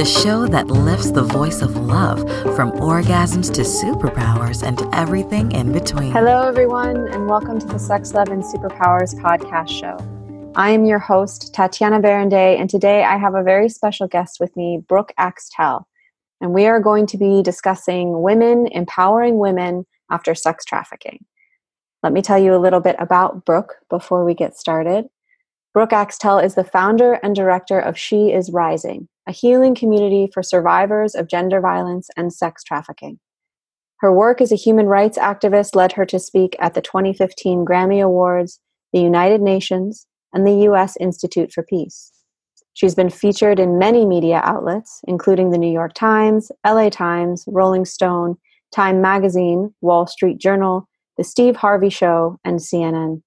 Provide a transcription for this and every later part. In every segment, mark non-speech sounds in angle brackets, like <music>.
the show that lifts the voice of love from orgasms to superpowers and everything in between. Hello, everyone, and welcome to the Sex, Love, and Superpowers podcast show. I am your host, Tatiana Berindei, and today I have a very special guest with me, Brooke Axtell. And we are going to be discussing women empowering women after sex trafficking. Let me tell you a little bit about Brooke before we get started. Brooke Axtell is the founder and director of She Is Rising, a healing community for survivors of gender violence and sex trafficking. Her work as a human rights activist led her to speak at the 2015 Grammy Awards, the United Nations, and the U.S. Institute for Peace. She's been featured in many media outlets, including the New York Times, LA Times, Rolling Stone, Time Magazine, Wall Street Journal, The Steve Harvey Show, and CNN.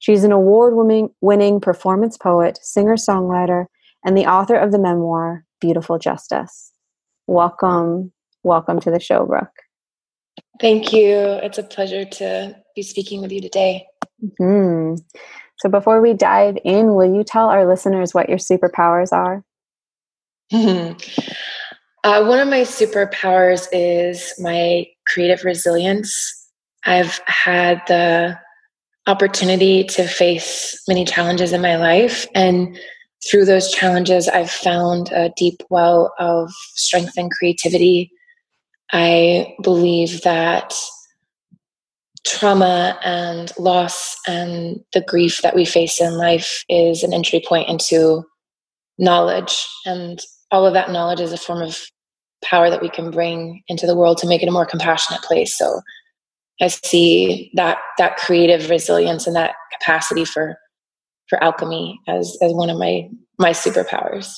She's an award winning performance poet, singer songwriter, and the author of the memoir, Beautiful Justice. Welcome, welcome to the show, Brooke. Thank you. It's a pleasure to be speaking with you today. Mm-hmm. So, before we dive in, will you tell our listeners what your superpowers are? <laughs> uh, one of my superpowers is my creative resilience. I've had the opportunity to face many challenges in my life. And through those challenges, I've found a deep well of strength and creativity. I believe that trauma and loss and the grief that we face in life is an entry point into knowledge. And all of that knowledge is a form of power that we can bring into the world to make it a more compassionate place. So I see that that creative resilience and that capacity for for alchemy as as one of my my superpowers.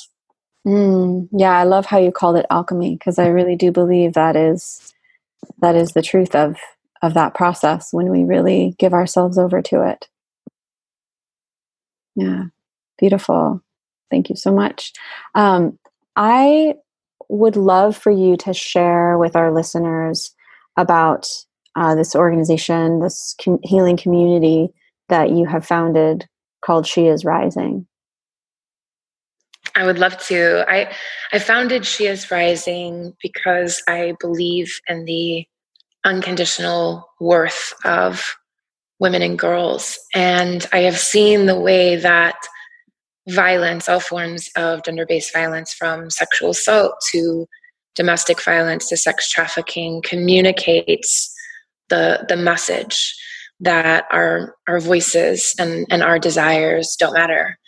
Mm, yeah, I love how you called it alchemy because I really do believe that is that is the truth of of that process when we really give ourselves over to it. Yeah, beautiful. Thank you so much. Um, I would love for you to share with our listeners about uh, this organization, this com- healing community that you have founded called She Is Rising. I would love to. I I founded She Is Rising because I believe in the unconditional worth of women and girls, and I have seen the way that violence, all forms of gender-based violence, from sexual assault to domestic violence to sex trafficking, communicates the the message that our our voices and and our desires don't matter.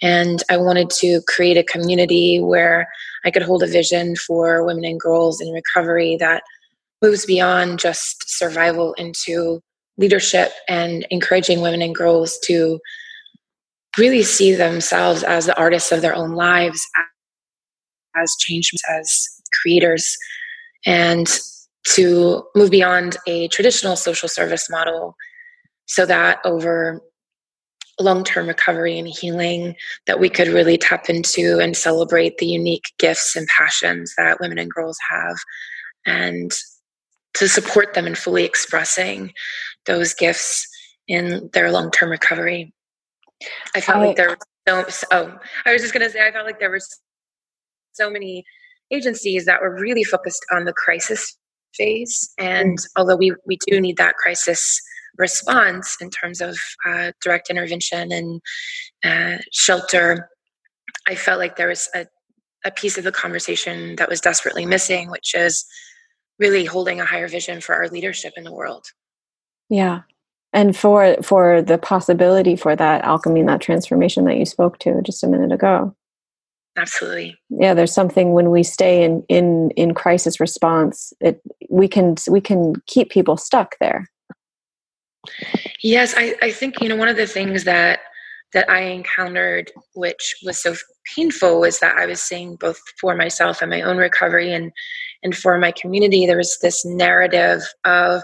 And i wanted to create a community where i could hold a vision for women and girls in recovery that moves beyond just survival into leadership and encouraging women and girls to really see themselves as the artists of their own lives as change as creators and to move beyond a traditional social service model so that over long-term recovery and healing that we could really tap into and celebrate the unique gifts and passions that women and girls have and to support them in fully expressing those gifts in their long-term recovery i felt I, like there were so oh i was just going to say i felt like there were so many agencies that were really focused on the crisis phase. And mm. although we, we do need that crisis response in terms of uh, direct intervention and uh, shelter, I felt like there was a, a piece of the conversation that was desperately missing, which is really holding a higher vision for our leadership in the world. Yeah. And for for the possibility for that alchemy and that transformation that you spoke to just a minute ago absolutely yeah there's something when we stay in in in crisis response it we can we can keep people stuck there yes i i think you know one of the things that that i encountered which was so painful was that i was seeing both for myself and my own recovery and and for my community there was this narrative of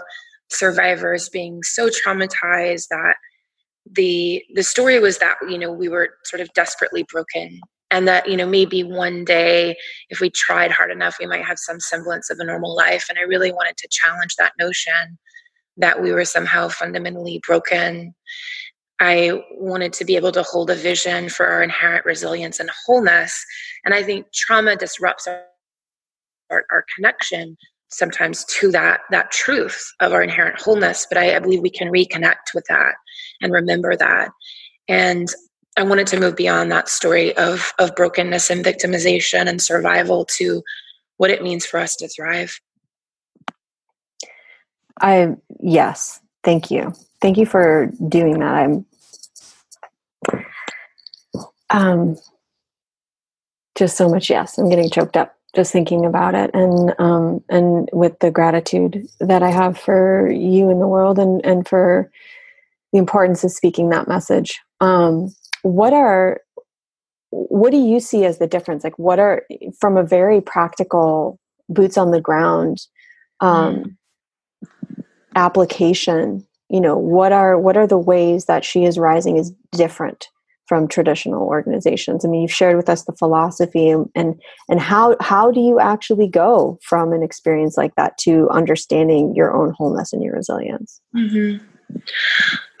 survivors being so traumatized that the the story was that you know we were sort of desperately broken and that you know maybe one day if we tried hard enough we might have some semblance of a normal life. And i really wanted to challenge that notion that we were somehow fundamentally broken. I wanted to be able to hold a vision for our inherent resilience and wholeness. And I think trauma disrupts our, our, our connection sometimes to that that truth of our inherent wholeness but I, I, believe we can reconnect with that and remember that. And i wanted to move beyond that story of of brokenness and victimization and survival to what it means for us to thrive i yes thank you thank you for doing that i'm um just so much yes i'm getting choked up just thinking about it and um, and with the gratitude that I have for you in the world and and for the importance of speaking that message. Um, what are what do you see as the difference? Like, what are from a very practical boots on the ground um, mm. Application? You know, what are what are the ways that she is rising is different from traditional organizations. I mean, you've shared with us the philosophy and and, how how do you actually go from an experience like that to understanding your own wholeness and your resilience? Mm-hmm.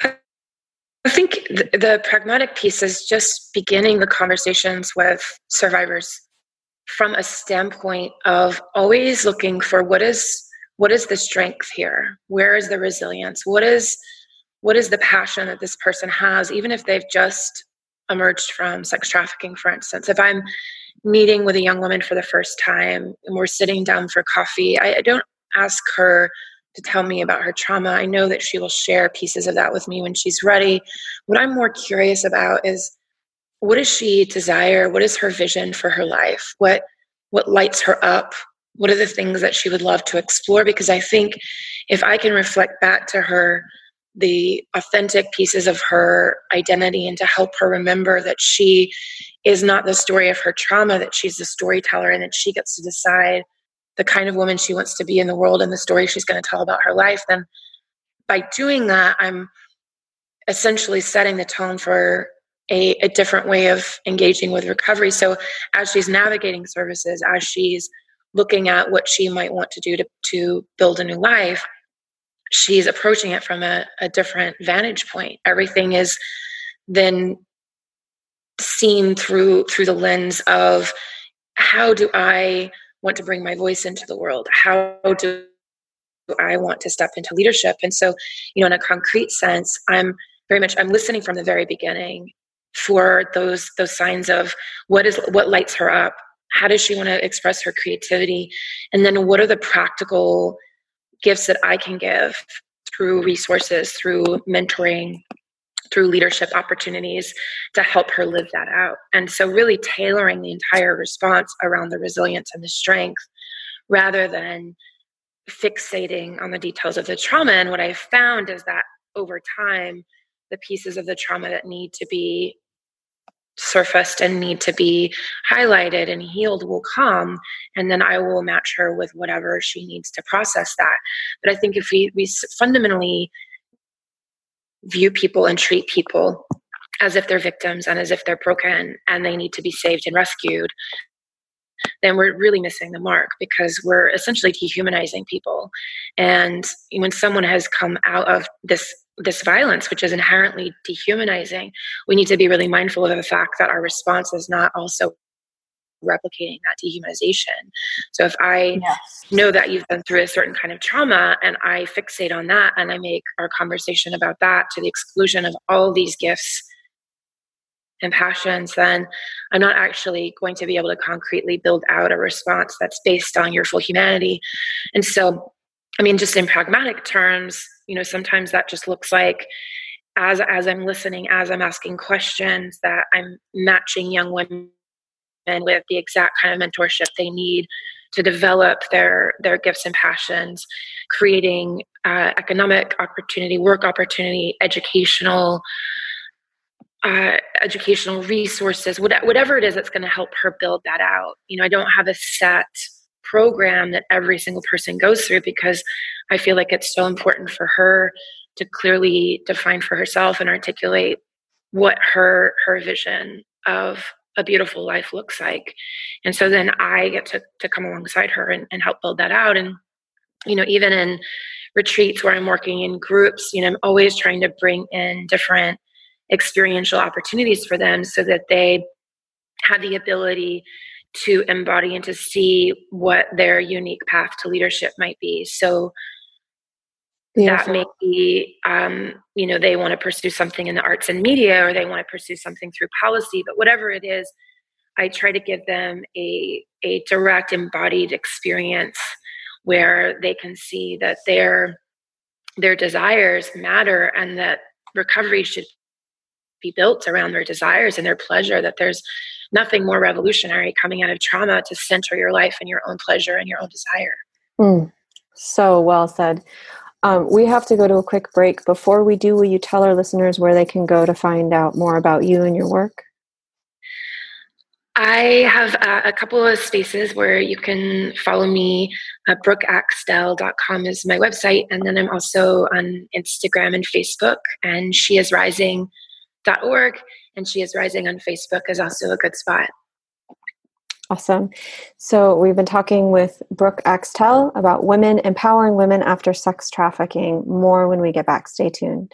I think the, the pragmatic piece is just beginning the conversations with survivors from a standpoint of always looking for what is what is the strength here where is the resilience what is what is the passion that this person has even if they've just emerged from sex trafficking, for instance. If I'm meeting with a young woman for the first time and we're sitting down for coffee, I, I don't ask her to tell me about her trauma. I know that she will share pieces of that with me when she's ready. What I'm more curious about is what does she desire? What is her vision for her life? What what lights her up? What are the things that she would love to explore? Because I think if I can reflect back to her the authentic pieces of her identity and to help her remember that she is not the story of her trauma, that she's the storyteller and that she gets to decide the kind of woman she wants to be in the world and the story she's going to tell about her life, then by doing that, I'm essentially setting the tone for a, a different way of engaging with recovery. So as she's navigating services, as she's looking at what she might want to do to, to build a new life, she's approaching it from a, a different vantage point. Everything is then seen through through the lens of how do I want to bring my voice into the world? How do I want to step into leadership? And so, you know, in a concrete sense, I'm very much I'm listening from the very beginning for those those signs of what is what lights her up how does she want to express her creativity and then what are the practical gifts that I can give through resources, through mentoring, through leadership opportunities to help her live that out. And so, really tailoring the entire response around the resilience and the strength rather than fixating on the details of the trauma. And what I've found is that over time, the pieces of the trauma that need to be surfaced and need to be highlighted and healed will come and then i will match her with whatever she needs to process that. But i think if we, we fundamentally view people and treat people as if they're victims and as if they're broken and they need to be saved and rescued then we're really missing the mark because we're essentially dehumanizing people. And when someone has come out of this this violence, which is inherently dehumanizing, we need to be really mindful of the fact that our response is not also replicating that dehumanization. So if I yes. know that you've been through a certain kind of trauma and I fixate on that and I make our conversation about that to the exclusion of all these gifts and passions, then I'm not actually going to be able to concretely build out a response that's based on your full humanity. And so, I mean, just in pragmatic terms, you know sometimes that just looks like as as i'm listening as i'm asking questions that i'm matching young women with the exact kind of mentorship they need to develop their their gifts and passions creating uh, economic opportunity work opportunity educational uh, educational resources whatever it is that's going to help her build that out. You know i don't have a set program that every single person goes through because I feel like it's so important for her to clearly define for herself and articulate what her her vision of a beautiful life looks like. And so then I get to to come alongside her and, and help build that out. And you know, even in retreats where I'm working in groups, you know, I'm always trying to bring in different experiential opportunities for them so that they have the ability to embody and to see what their unique path to leadership might be. So Beautiful. that may be, um, you know, they want to pursue something in the arts and media or they want to pursue something through policy, but whatever it is, I try to give them a, a direct embodied experience where they can see that their their desires matter and that recovery should be built around their desires and their pleasure that there's nothing more revolutionary coming out of trauma to center your life and your own pleasure and your own desire. Mm, so well said um, we have to go to a quick break before we do will you tell our listeners where they can go to find out more about you and your work I have uh, a couple of spaces where you can follow me. Uh, brookeaxtell.com is my website. And then I'm also on Instagram and Facebook. And she is rising.org. And she is rising on Facebook is also a good spot. Awesome. So we've been talking with Brooke Axtell about women empowering women after sex trafficking. More when we get back. Stay tuned.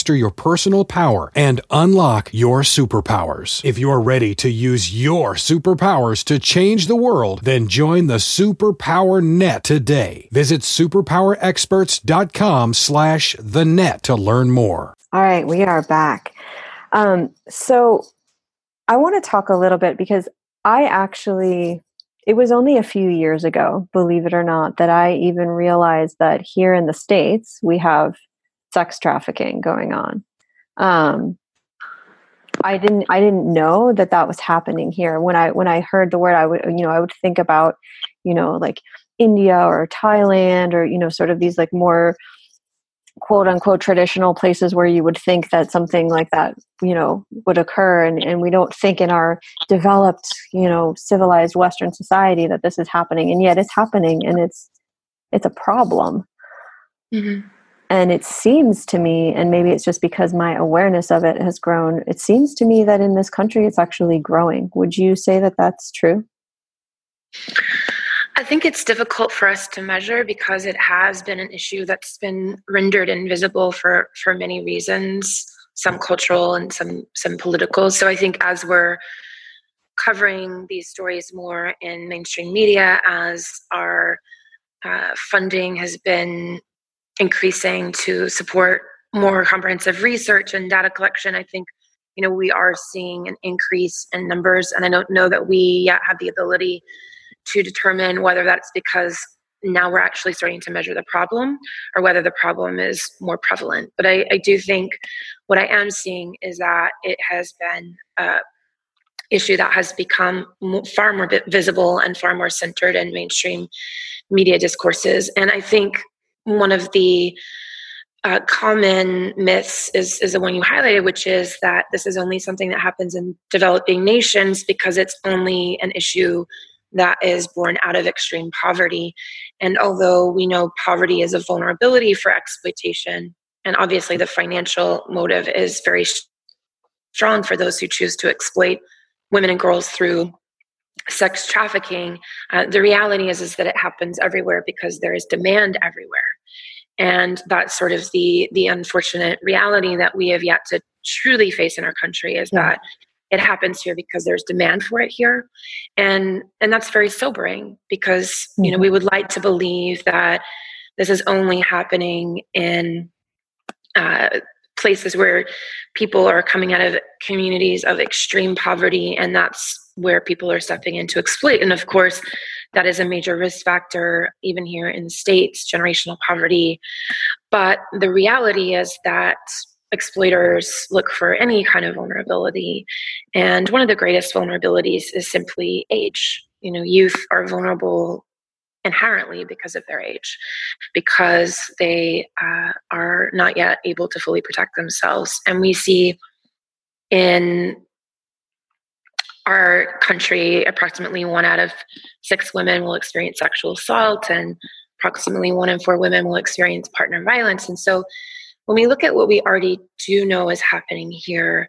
master your personal power and unlock your superpowers. If you're ready to use your superpowers to change the world, then join the Superpower Net today. Visit superpowerexperts.com slash the net to learn more. All right, we are back. Um, so I want to talk a little bit because I actually it was only a few years ago, believe it or not, that I even realized that here in the States, we have sex trafficking going on. Um, I didn't I didn't know that that was happening here. When I when I heard the word, I would you know I would think about you know like India or Thailand or you know sort of these like more quote unquote traditional places where you would think that something like that you know would occur and, and we don't think in our developed you know civilized western society that this is happening and yet it's happening and it's it's a problem mm-hmm. And it seems to me, and maybe it's just because my awareness of it has grown, it seems to me that in this country it's actually growing. Would you say that that's true? I think it's difficult for us to measure because it has been an issue that's been rendered invisible for, for many reasons, some cultural and some some political. So I think as we're covering these stories more in mainstream media, as our uh, funding has been increasing to support more comprehensive research and data collection, I think you know we are seeing an increase in numbers, and I don't know that we yet have the ability to determine whether that's because now we're actually starting to measure the problem or whether the problem is more prevalent. But I, I do think what I am seeing is that it has been a issue that has become far more visible and far more centered in mainstream media discourses. And I think one of the uh, common myths is, is the one you highlighted, which is that this is only something that happens in developing nations because it's only an issue that is born out of extreme poverty. And although we know poverty is a vulnerability for exploitation, and obviously the financial motive is very strong for those who choose to exploit women and girls through sex trafficking uh, the reality is is that it happens everywhere because there is demand everywhere and that's sort of the the unfortunate reality that we have yet to truly face in our country is yeah. that it happens here because there's demand for it here and and that's very sobering because mm-hmm. you know mm-hmm. we would like to believe that this is only happening in uh, places where people are coming out of communities of extreme poverty and that's where people are stepping in to exploit. And of course, that is a major risk factor, even here in the States, generational poverty. But the reality is that exploiters look for any kind of vulnerability. And one of the greatest vulnerabilities is simply age. You know, youth are vulnerable inherently because of their age, because they uh, are not yet able to fully protect themselves. And we see in our country, approximately one out of six women will experience sexual assault, and approximately one in four women will experience partner violence. And so, when we look at what we already do know is happening here,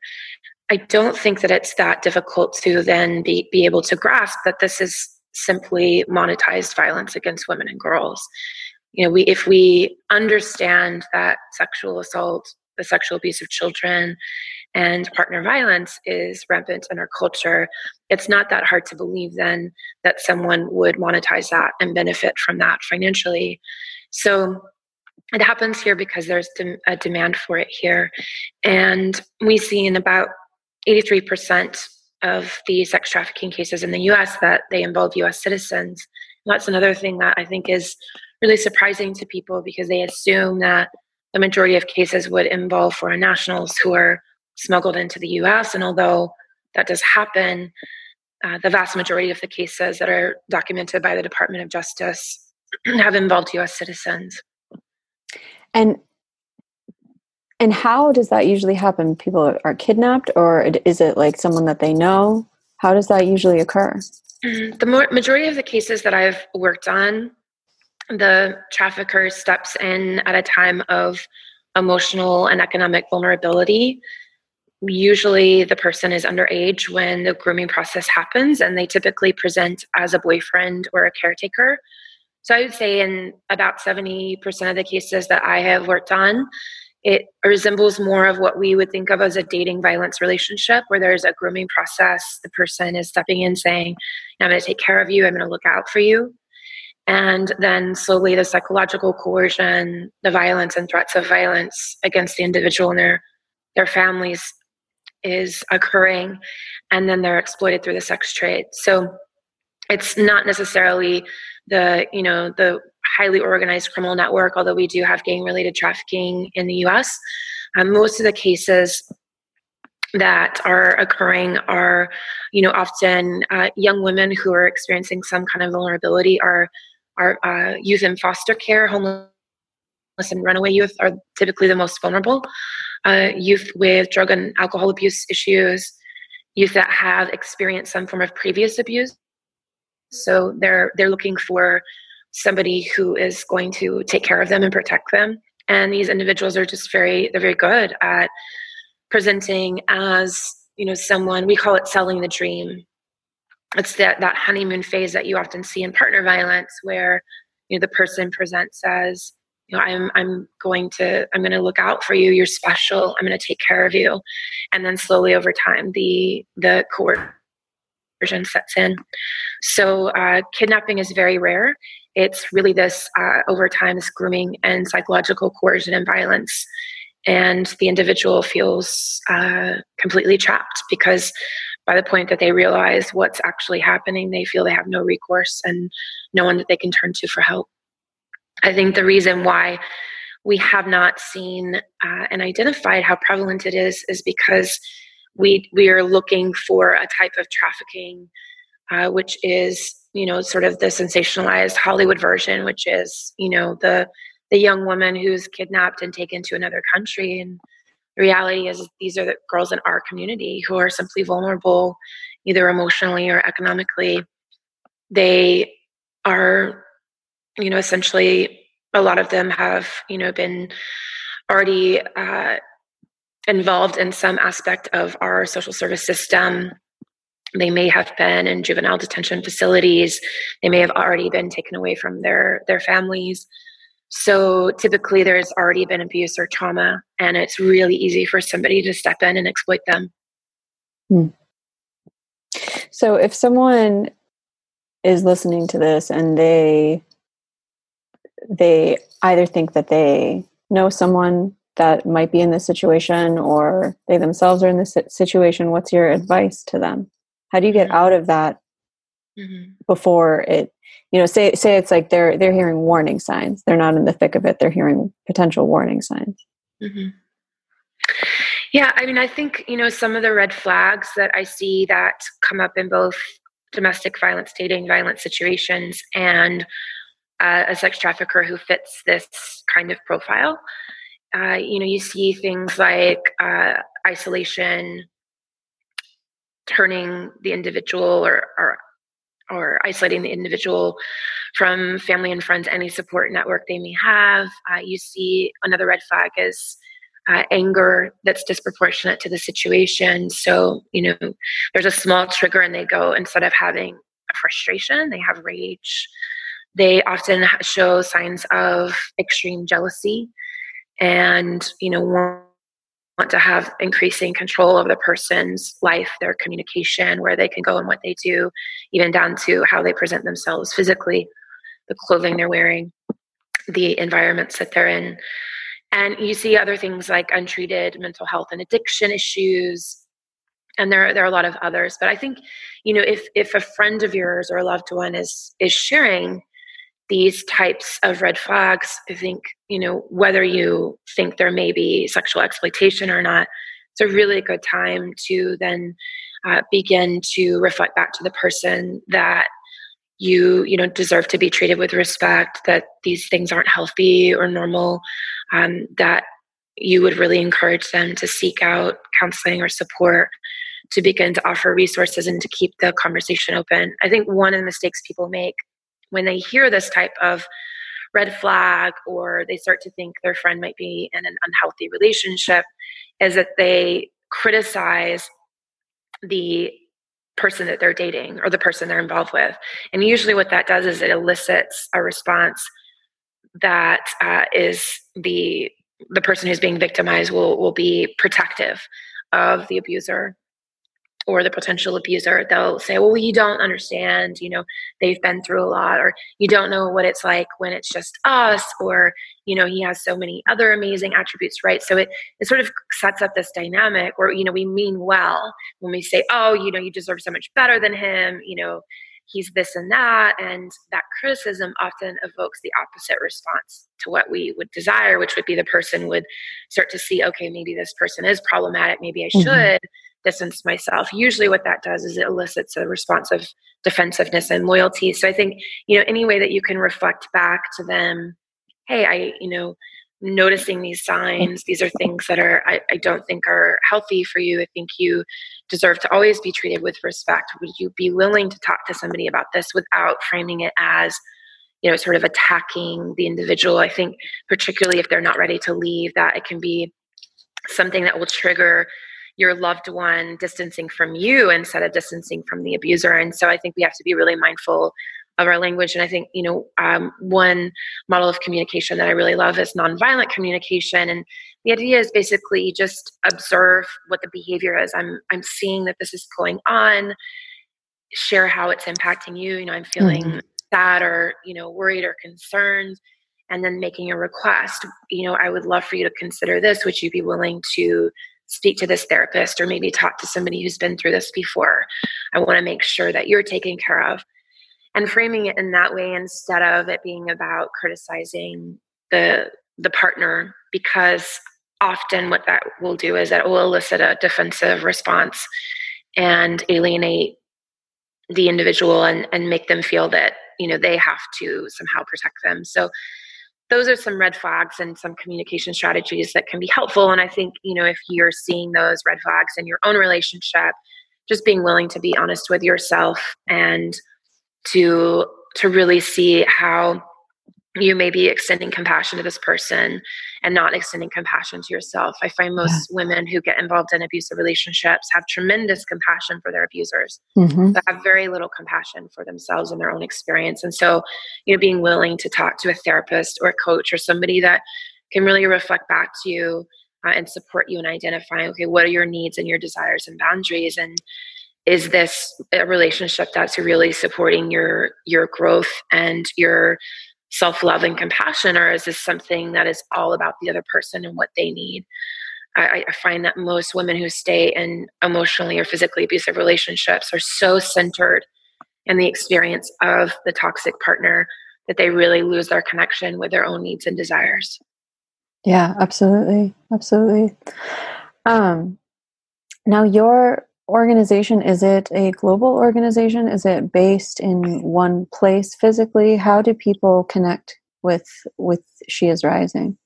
I don't think that it's that difficult to then be, be able to grasp that this is simply monetized violence against women and girls. You know, we if we understand that sexual assault, the sexual abuse of children, and partner violence is rampant in our culture, it's not that hard to believe then that someone would monetize that and benefit from that financially. So it happens here because there's a demand for it here. And we see in about 83% of the sex trafficking cases in the US that they involve US citizens. And that's another thing that I think is really surprising to people because they assume that the majority of cases would involve foreign nationals who are smuggled into the US. And although that does happen, uh, the vast majority of the cases that are documented by the Department of Justice <clears throat> have involved US citizens. And and how does that usually happen? People are kidnapped, or is it like someone that they know? How does that usually occur? Mm-hmm. The more, majority of the cases that I've worked on, the trafficker steps in at a time of emotional and economic vulnerability. Usually, the person is underage when the grooming process happens, and they typically present as a boyfriend or a caretaker. So, I would say in about 70% of the cases that I have worked on, it resembles more of what we would think of as a dating violence relationship where there's a grooming process the person is stepping in saying i'm going to take care of you i'm going to look out for you and then slowly the psychological coercion the violence and threats of violence against the individual and their their families is occurring and then they're exploited through the sex trade so it's not necessarily the you know the highly organized criminal network, although we do have gang related trafficking in the US. Um, most of the cases that are occurring are, you know, often uh, young women who are experiencing some kind of vulnerability are are uh, youth in foster care, homeless and runaway youth are typically the most vulnerable. Uh, youth with drug and alcohol abuse issues, youth that have experienced some form of previous abuse. So they're they're looking for somebody who is going to take care of them and protect them. And these individuals are just very, they're very good at presenting as, you know, someone, we call it selling the dream. It's that, that honeymoon phase that you often see in partner violence where, you know, the person presents as, you know, I'm, I'm going to, I'm going to look out for you. You're special. I'm going to take care of you. And then slowly over time, the, the coercion sets in. So uh, kidnapping is very rare it's really this uh, over time this grooming and psychological coercion and violence and the individual feels uh, completely trapped because by the point that they realize what's actually happening they feel they have no recourse and no one that they can turn to for help. I think the reason why we have not seen uh, and identified how prevalent it is is because we we are looking for a type of trafficking uh, which is you know sort of the sensationalized hollywood version which is you know the the young woman who's kidnapped and taken to another country and the reality is these are the girls in our community who are simply vulnerable either emotionally or economically. They are you know essentially a lot of them have you know been already uh, involved in some aspect of our social service system. They may have been in juvenile detention facilities. They may have already been taken away from their their families so typically there's already been abuse or trauma and it's really easy for somebody to step in and exploit them. Hmm. so if someone is listening to this and they they either think that they know someone that might be in this situation or they themselves are in this situation what's your advice to them? How do you get out of that mm-hmm. before it you know say say it's like they're they're hearing warning signs they're not in the thick of it they're hearing potential warning signs mm-hmm. yeah i mean i think you know some of the red flags that i see that come up in both domestic violence dating violence situations and uh, a sex trafficker who fits this kind of profile uh, you know you see things like uh, isolation turning the individual or, or or isolating the individual from family and friends, any support network they may have. Uh, you see another red flag is uh, anger that's disproportionate to the situation. So, you know, there's a small trigger and they go, instead of having a frustration, they have rage. They often show signs of extreme jealousy and, you know, want to have increasing control of the person's life, their communication, where they can go and what they do, even down to how they present themselves physically, the clothing they're wearing, the environments that they're in. And you see other things like untreated mental health and addiction issues. And there, there are a lot of others. But I think, you know, if if a friend of yours or a loved one is is sharing these types of red flags, I think, you know, whether you think there may be sexual exploitation or not, it's a really good time to then uh, begin to reflect back to the person that you you know deserve to be treated with respect that these things aren't healthy or normal um, that you would really encourage them to seek out counseling or support to begin to offer resources and to keep the conversation open. I think one of the mistakes people make when they hear this type of red flag or they start to think their friend might be in an unhealthy relationship is that they criticize the person that they're dating or the person they're involved with. And usually, what that does is it elicits a response that uh, is the the person who's being victimized will will be protective of the abuser or the potential abuser they'll say well you don't understand you know they've been through a lot or you don't know what it's like when it's just us or you know he has so many other amazing attributes right so it, it sort of sets up this dynamic where you know we mean well when we say oh you know you deserve so much better than him you know he's this and that and that criticism often evokes the opposite response to what we would desire which would be the person would start to see okay maybe this person is problematic maybe i mm-hmm. should mm-hmm distance myself. Usually what that does is it elicits a response of defensiveness and loyalty. So i think you know any way that you can reflect back to them hey i you know noticing these signs these are things that are I, I don't think are healthy for you. I think you deserve to always be treated with respect. Would you be willing to talk to somebody about this without framing it as you know sort of attacking the individual? I think particularly if they're not ready to leave that it can be something that will trigger your loved one distancing from you instead of distancing from the abuser. And so I think we have to be really mindful of our language. And I think, you know, um, one model of communication that I really love is nonviolent communication. And the idea is basically just observe what the behavior is. I'm I'm seeing that this is going on. Share how it's impacting you. You know, I'm feeling mm-hmm. sad or you know worried or concerned, and then making a request. You know, I would love for you to consider this. Would you be willing to speak to this therapist or maybe talk to somebody who's been through this before. I want to make sure that you're taken care of. And framing it in that way instead of it being about criticizing the the partner because often what that will do is that will elicit a defensive response and alienate the individual and, and make them feel that you know they have to somehow protect them so those are some red flags and some communication strategies that can be helpful. And i think you know if you're seeing those red flags in your own relationship just being willing to be honest with yourself and to to really see how you may be extending compassion to this person and not extending compassion to yourself. I find most yeah. women who get involved in abusive relationships have tremendous compassion for their abusers, mm-hmm. but have very little compassion for themselves and their own experience. And so, you know, being willing to talk to a therapist or a coach or somebody that can really reflect back to you uh, and support you in identifying, okay, what are your needs and your desires and boundaries and is this a relationship that's really supporting your your growth and your self love and compassion, or is this something that is all about the other person and what they need? I, I, find that most women who stay in emotionally or physically abusive relationships are so centered in the experience of the toxic partner that they really lose their connection with their own needs and desires. Yeah, absolutely. Absolutely. Um, now, your organization is it a global organization? Is it based in one place physically? How do people connect with with she is rising?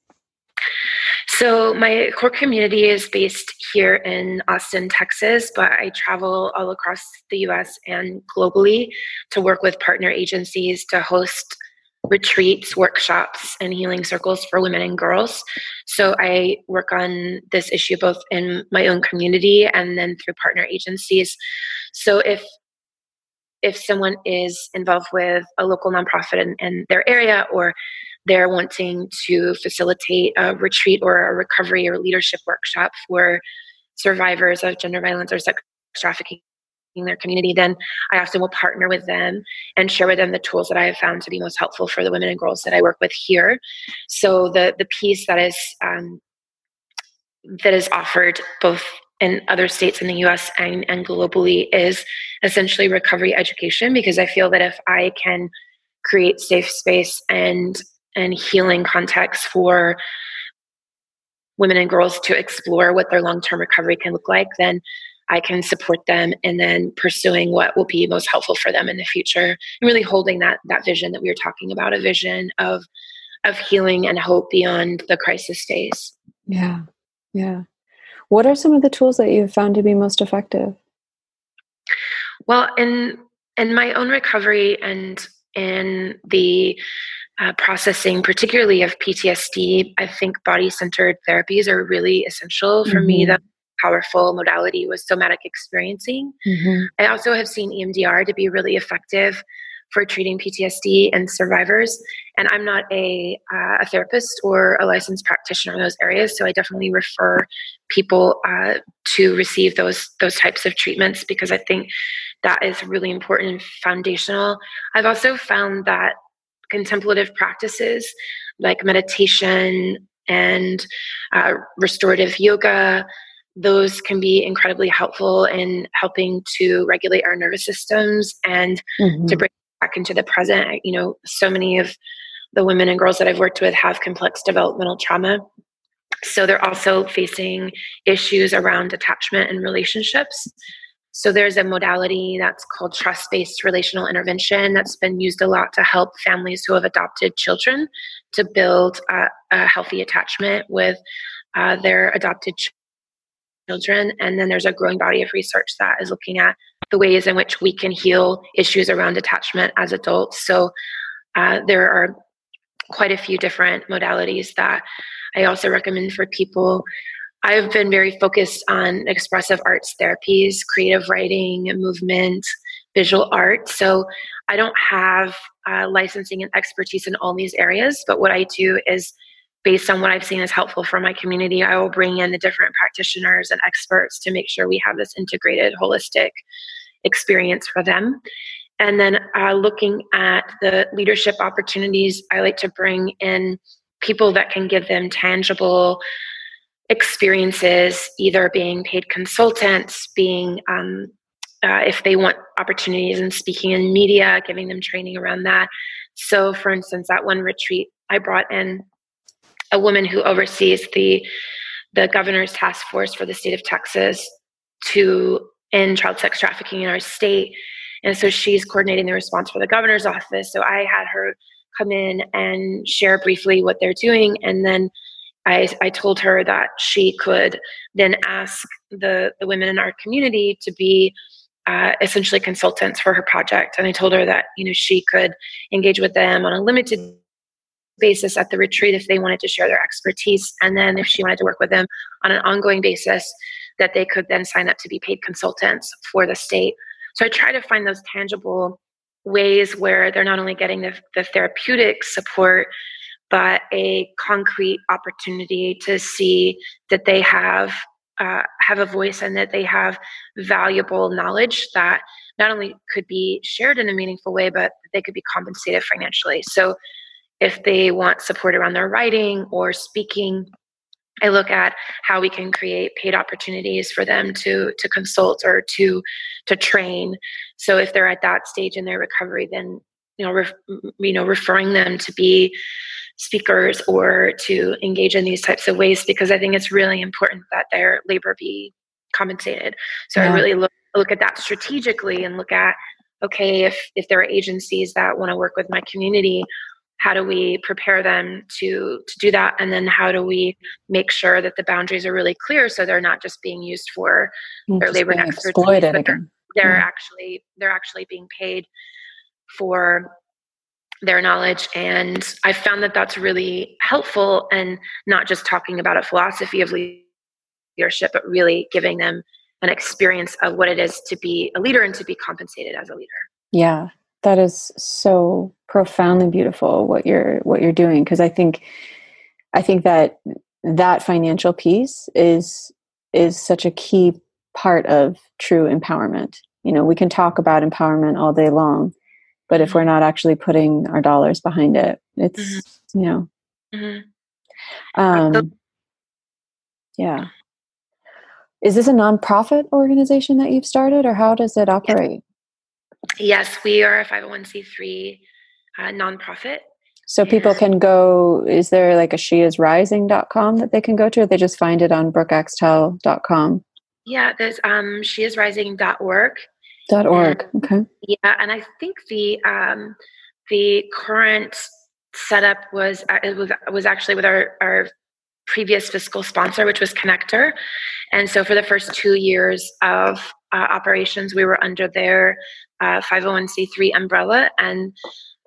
So, my core community is based here in Austin, Texas, but I travel all across the US and globally to work with partner agencies to host retreats, workshops, and healing circles for women and girls. So, I work on this issue both in my own community and then through partner agencies. So, if if someone is involved with a local nonprofit in, in their area or they're wanting to facilitate a retreat or a recovery or leadership workshop for survivors of gender violence or sex trafficking in their community, then I often will partner with them and share with them the tools that I have found to be most helpful for the women and girls that I work with here. So the the piece that is um, that is offered both in other states in the US and, and globally is essentially recovery education because I feel that if I can create safe space and and healing context for women and girls to explore what their long-term recovery can look like then i can support them and then pursuing what will be most helpful for them in the future and really holding that that vision that we were talking about a vision of of healing and hope beyond the crisis phase yeah yeah what are some of the tools that you've found to be most effective well in in my own recovery and in the uh, processing, particularly of PTSD, I think body centered therapies are really essential. For mm-hmm. me, the powerful modality was somatic experiencing. Mm-hmm. I also have seen EMDR to be really effective for treating PTSD and survivors. And I'm not a, uh, a therapist or a licensed practitioner in those areas, so I definitely refer people uh, to receive those those types of treatments because I think that is really important and foundational. I've also found that contemplative practices like meditation and uh, restorative yoga those can be incredibly helpful in helping to regulate our nervous systems and mm-hmm. to bring back into the present. You know so many of the women and girls that i've worked with have complex developmental trauma. So they're also facing issues around attachment and relationships. So there's a modality that's called trust based relational intervention that's been used a lot to help families who have adopted children to build a, a healthy attachment with uh, their adopted children. And then there's a growing body of research that is looking at the ways in which we can heal issues around attachment as adults. So uh, there are quite a few different modalities that I also recommend for people I've been very focused on expressive arts therapies, creative writing, movement, visual art. So I don't have uh, licensing and expertise in all these areas, but what I do is based on what I've seen is helpful for my community, I will bring in the different practitioners and experts to make sure we have this integrated, holistic experience for them. And then uh, looking at the leadership opportunities, I like to bring in people that can give them tangible experiences, either being paid consultants, being um, uh, if they want opportunities in speaking in media, giving them training around that. So, for instance, at one retreat, I brought in a woman who oversees the the governor's task force for the state of Texas to end child sex trafficking in our state. And so she's coordinating the response for the governor's office. So I had her come in and share briefly what they're doing and then I, I told her that she could then ask the, the women in our community to be uh, essentially consultants for her project. And I told her that, you know, she could engage with them on a limited basis at the retreat if they wanted to share their expertise. And then if she wanted to work with them on an ongoing basis, that they could then sign up to be paid consultants for the state. So I try to find those tangible ways where they're not only getting the, the therapeutic support, but a concrete opportunity to see that they have uh, have a voice and that they have valuable knowledge that not only could be shared in a meaningful way, but they could be compensated financially. So, if they want support around their writing or speaking, I look at how we can create paid opportunities for them to to consult or to to train. So, if they're at that stage in their recovery, then you know, ref, you know, referring them to be speakers or to engage in these types of ways because I think it's really important that their labor be compensated. So yeah. I really look look at that strategically and look at okay if if there are agencies that want to work with my community how do we prepare them to to do that? And then how do we make sure that the boundaries are really clear so they're not just being used for their labor and expertise but they're, they're actually they're actually being paid for their knowledge. And i found that that's really helpful and not just talking about a philosophy of leadership but really giving them an experience of what it is to be a leader and to be compensated as a leader. Yeah that is so profoundly beautiful what you're what you're doing because i think i think that that financial piece is is such a key part of true empowerment you know we can talk about empowerment all day long but if we're mm-hmm. not actually putting our dollars behind it it's mm-hmm. you know mm-hmm. um, yeah is this a nonprofit organization that you've started or how does it operate yes we are a 501c3 uh, nonprofit so people can go is there like a sheisrising.com that they can go to or they just find it on brookeaxtell.com yeah there's um sheisrising.org Dot org. And, okay. Yeah, and I think the um, the current setup was uh, it was was actually with our our previous fiscal sponsor, which was Connector, and so for the first two years of uh, operations, we were under their uh, 501c3 umbrella, and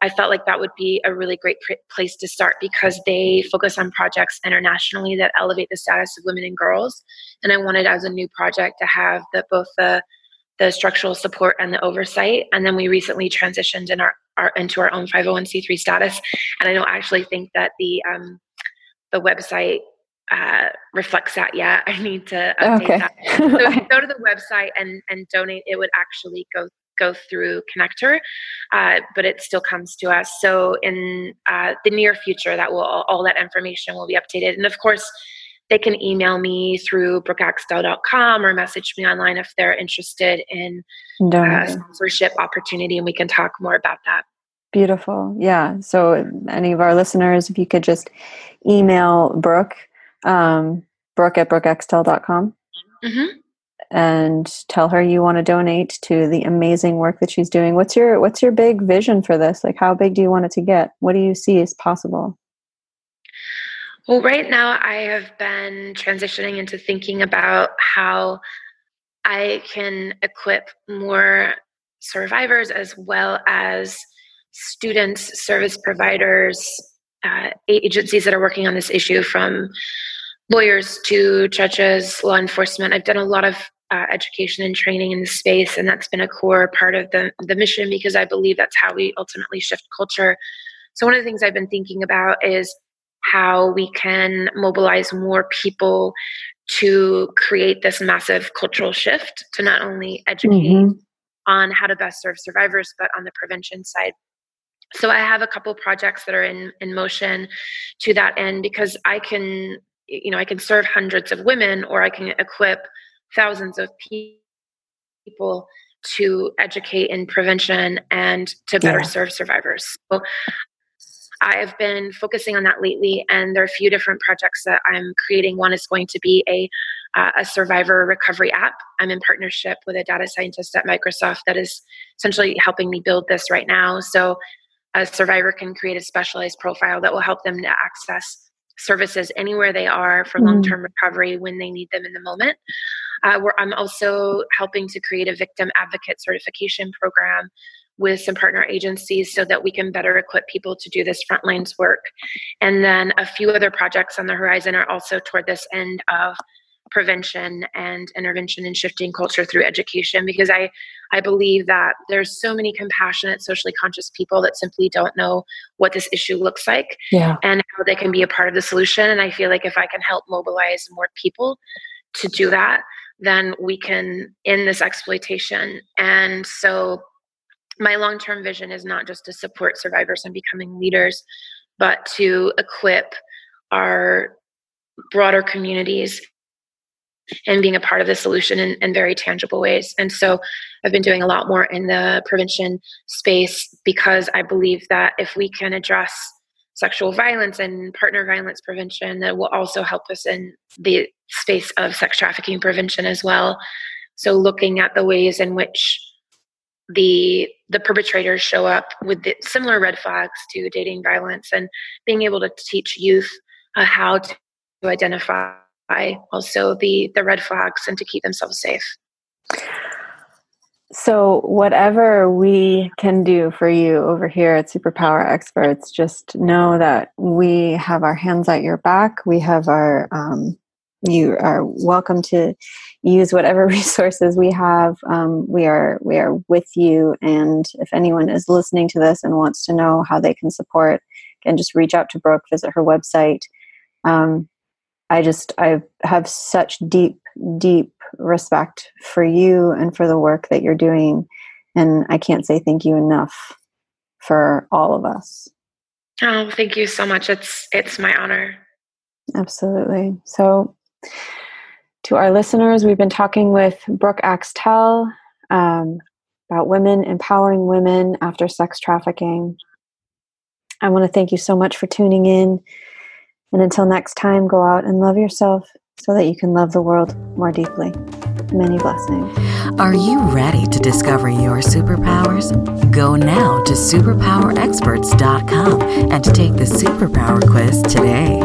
I felt like that would be a really great pr- place to start because they focus on projects internationally that elevate the status of women and girls. And I wanted, as a new project, to have the, both the the structural support and the oversight. And then we recently transitioned in our, our into our own 501c3 status. And I don't actually think that the um, the website uh, reflects that yet. <laughs> I need to update okay. that. <laughs> So if you go to the website and and donate, it would actually go go through Connector, uh, but it still comes to us. So in uh, the near future, that will all, that information will be updated. And of course, they can email me through brookeaxtell.com or message me online if they're interested in uh, sponsorship opportunity and we can talk more about that beautiful yeah so any of our listeners if you could just email brooke um, brooke at brookeaxtell.com mm-hmm. And tell her you want to donate to the amazing work that she's doing. What's your what's your big vision for this? Like how big do you want it to get? What do you see as possible? Well, right now I have been transitioning into thinking about how I can equip more survivors as well as students, service providers, uh, agencies that are working on this issue from lawyers to judges, law enforcement. I've done a lot of uh, education and training in the space, and that's been a core part of the, the mission because I believe that's how we ultimately shift culture. So, one of the things I've been thinking about is how we can mobilize more people to create this massive cultural shift to not only educate mm-hmm. on how to best serve survivors, but on the prevention side. So I have a couple projects that are in, in motion to that end because I can, you know, I can serve hundreds of women or I can equip thousands of people to educate in prevention and to better yeah. serve survivors. So I've been focusing on that lately, and there are a few different projects that I'm creating. One is going to be a uh, a survivor recovery app. I'm in partnership with a data scientist at Microsoft that is essentially helping me build this right now. So a survivor can create a specialized profile that will help them to access services anywhere they are for mm. long-term recovery when they need them in the moment. Uh, where I'm also helping to create a victim advocate certification program with some partner agencies so that we can better equip people to do this frontlines work. And then a few other projects on the horizon are also toward this end of prevention and intervention and shifting culture through education because I I believe that there's so many compassionate socially conscious people that simply don't know what this issue looks like yeah. and how they can be a part of the solution and I feel like if I can help mobilize more people to do that then we can end this exploitation and so my long term vision is not just to support survivors and becoming leaders, but to equip our broader communities and being a part of the solution in, in, very tangible ways. And so I've been doing a lot more in the prevention space because I believe that if we can address sexual violence and partner violence prevention, that will also help us in the space of sex trafficking prevention as well. So looking at the ways in which the the perpetrators show up with the similar red flags to dating violence and being able to teach youth uh, how to identify also the the red flags and to keep themselves safe. So whatever we can do for you over here at superpower experts just know that we have our hands at your back. We have our um, you are welcome to use whatever <laughs> resources we have. Um, we are we are with you. And if anyone is listening to this and wants to know how they can support can just reach out to brooke visit her website. Um, i just i have such deep deep respect for you and for the work that you're doing. And i can't say thank you enough for all of us. Oh thank you so much. It's it's my honor. Absolutely. So to our listeners, we've been talking with Brooke Axtell um, about women empowering women after sex trafficking. I want to thank you so much for tuning in. And until next time, go out and love yourself so that you can love the world more deeply. Many blessings. Are you ready to discover your superpowers? Go now to superpowerexperts.com and take the superpower quiz today.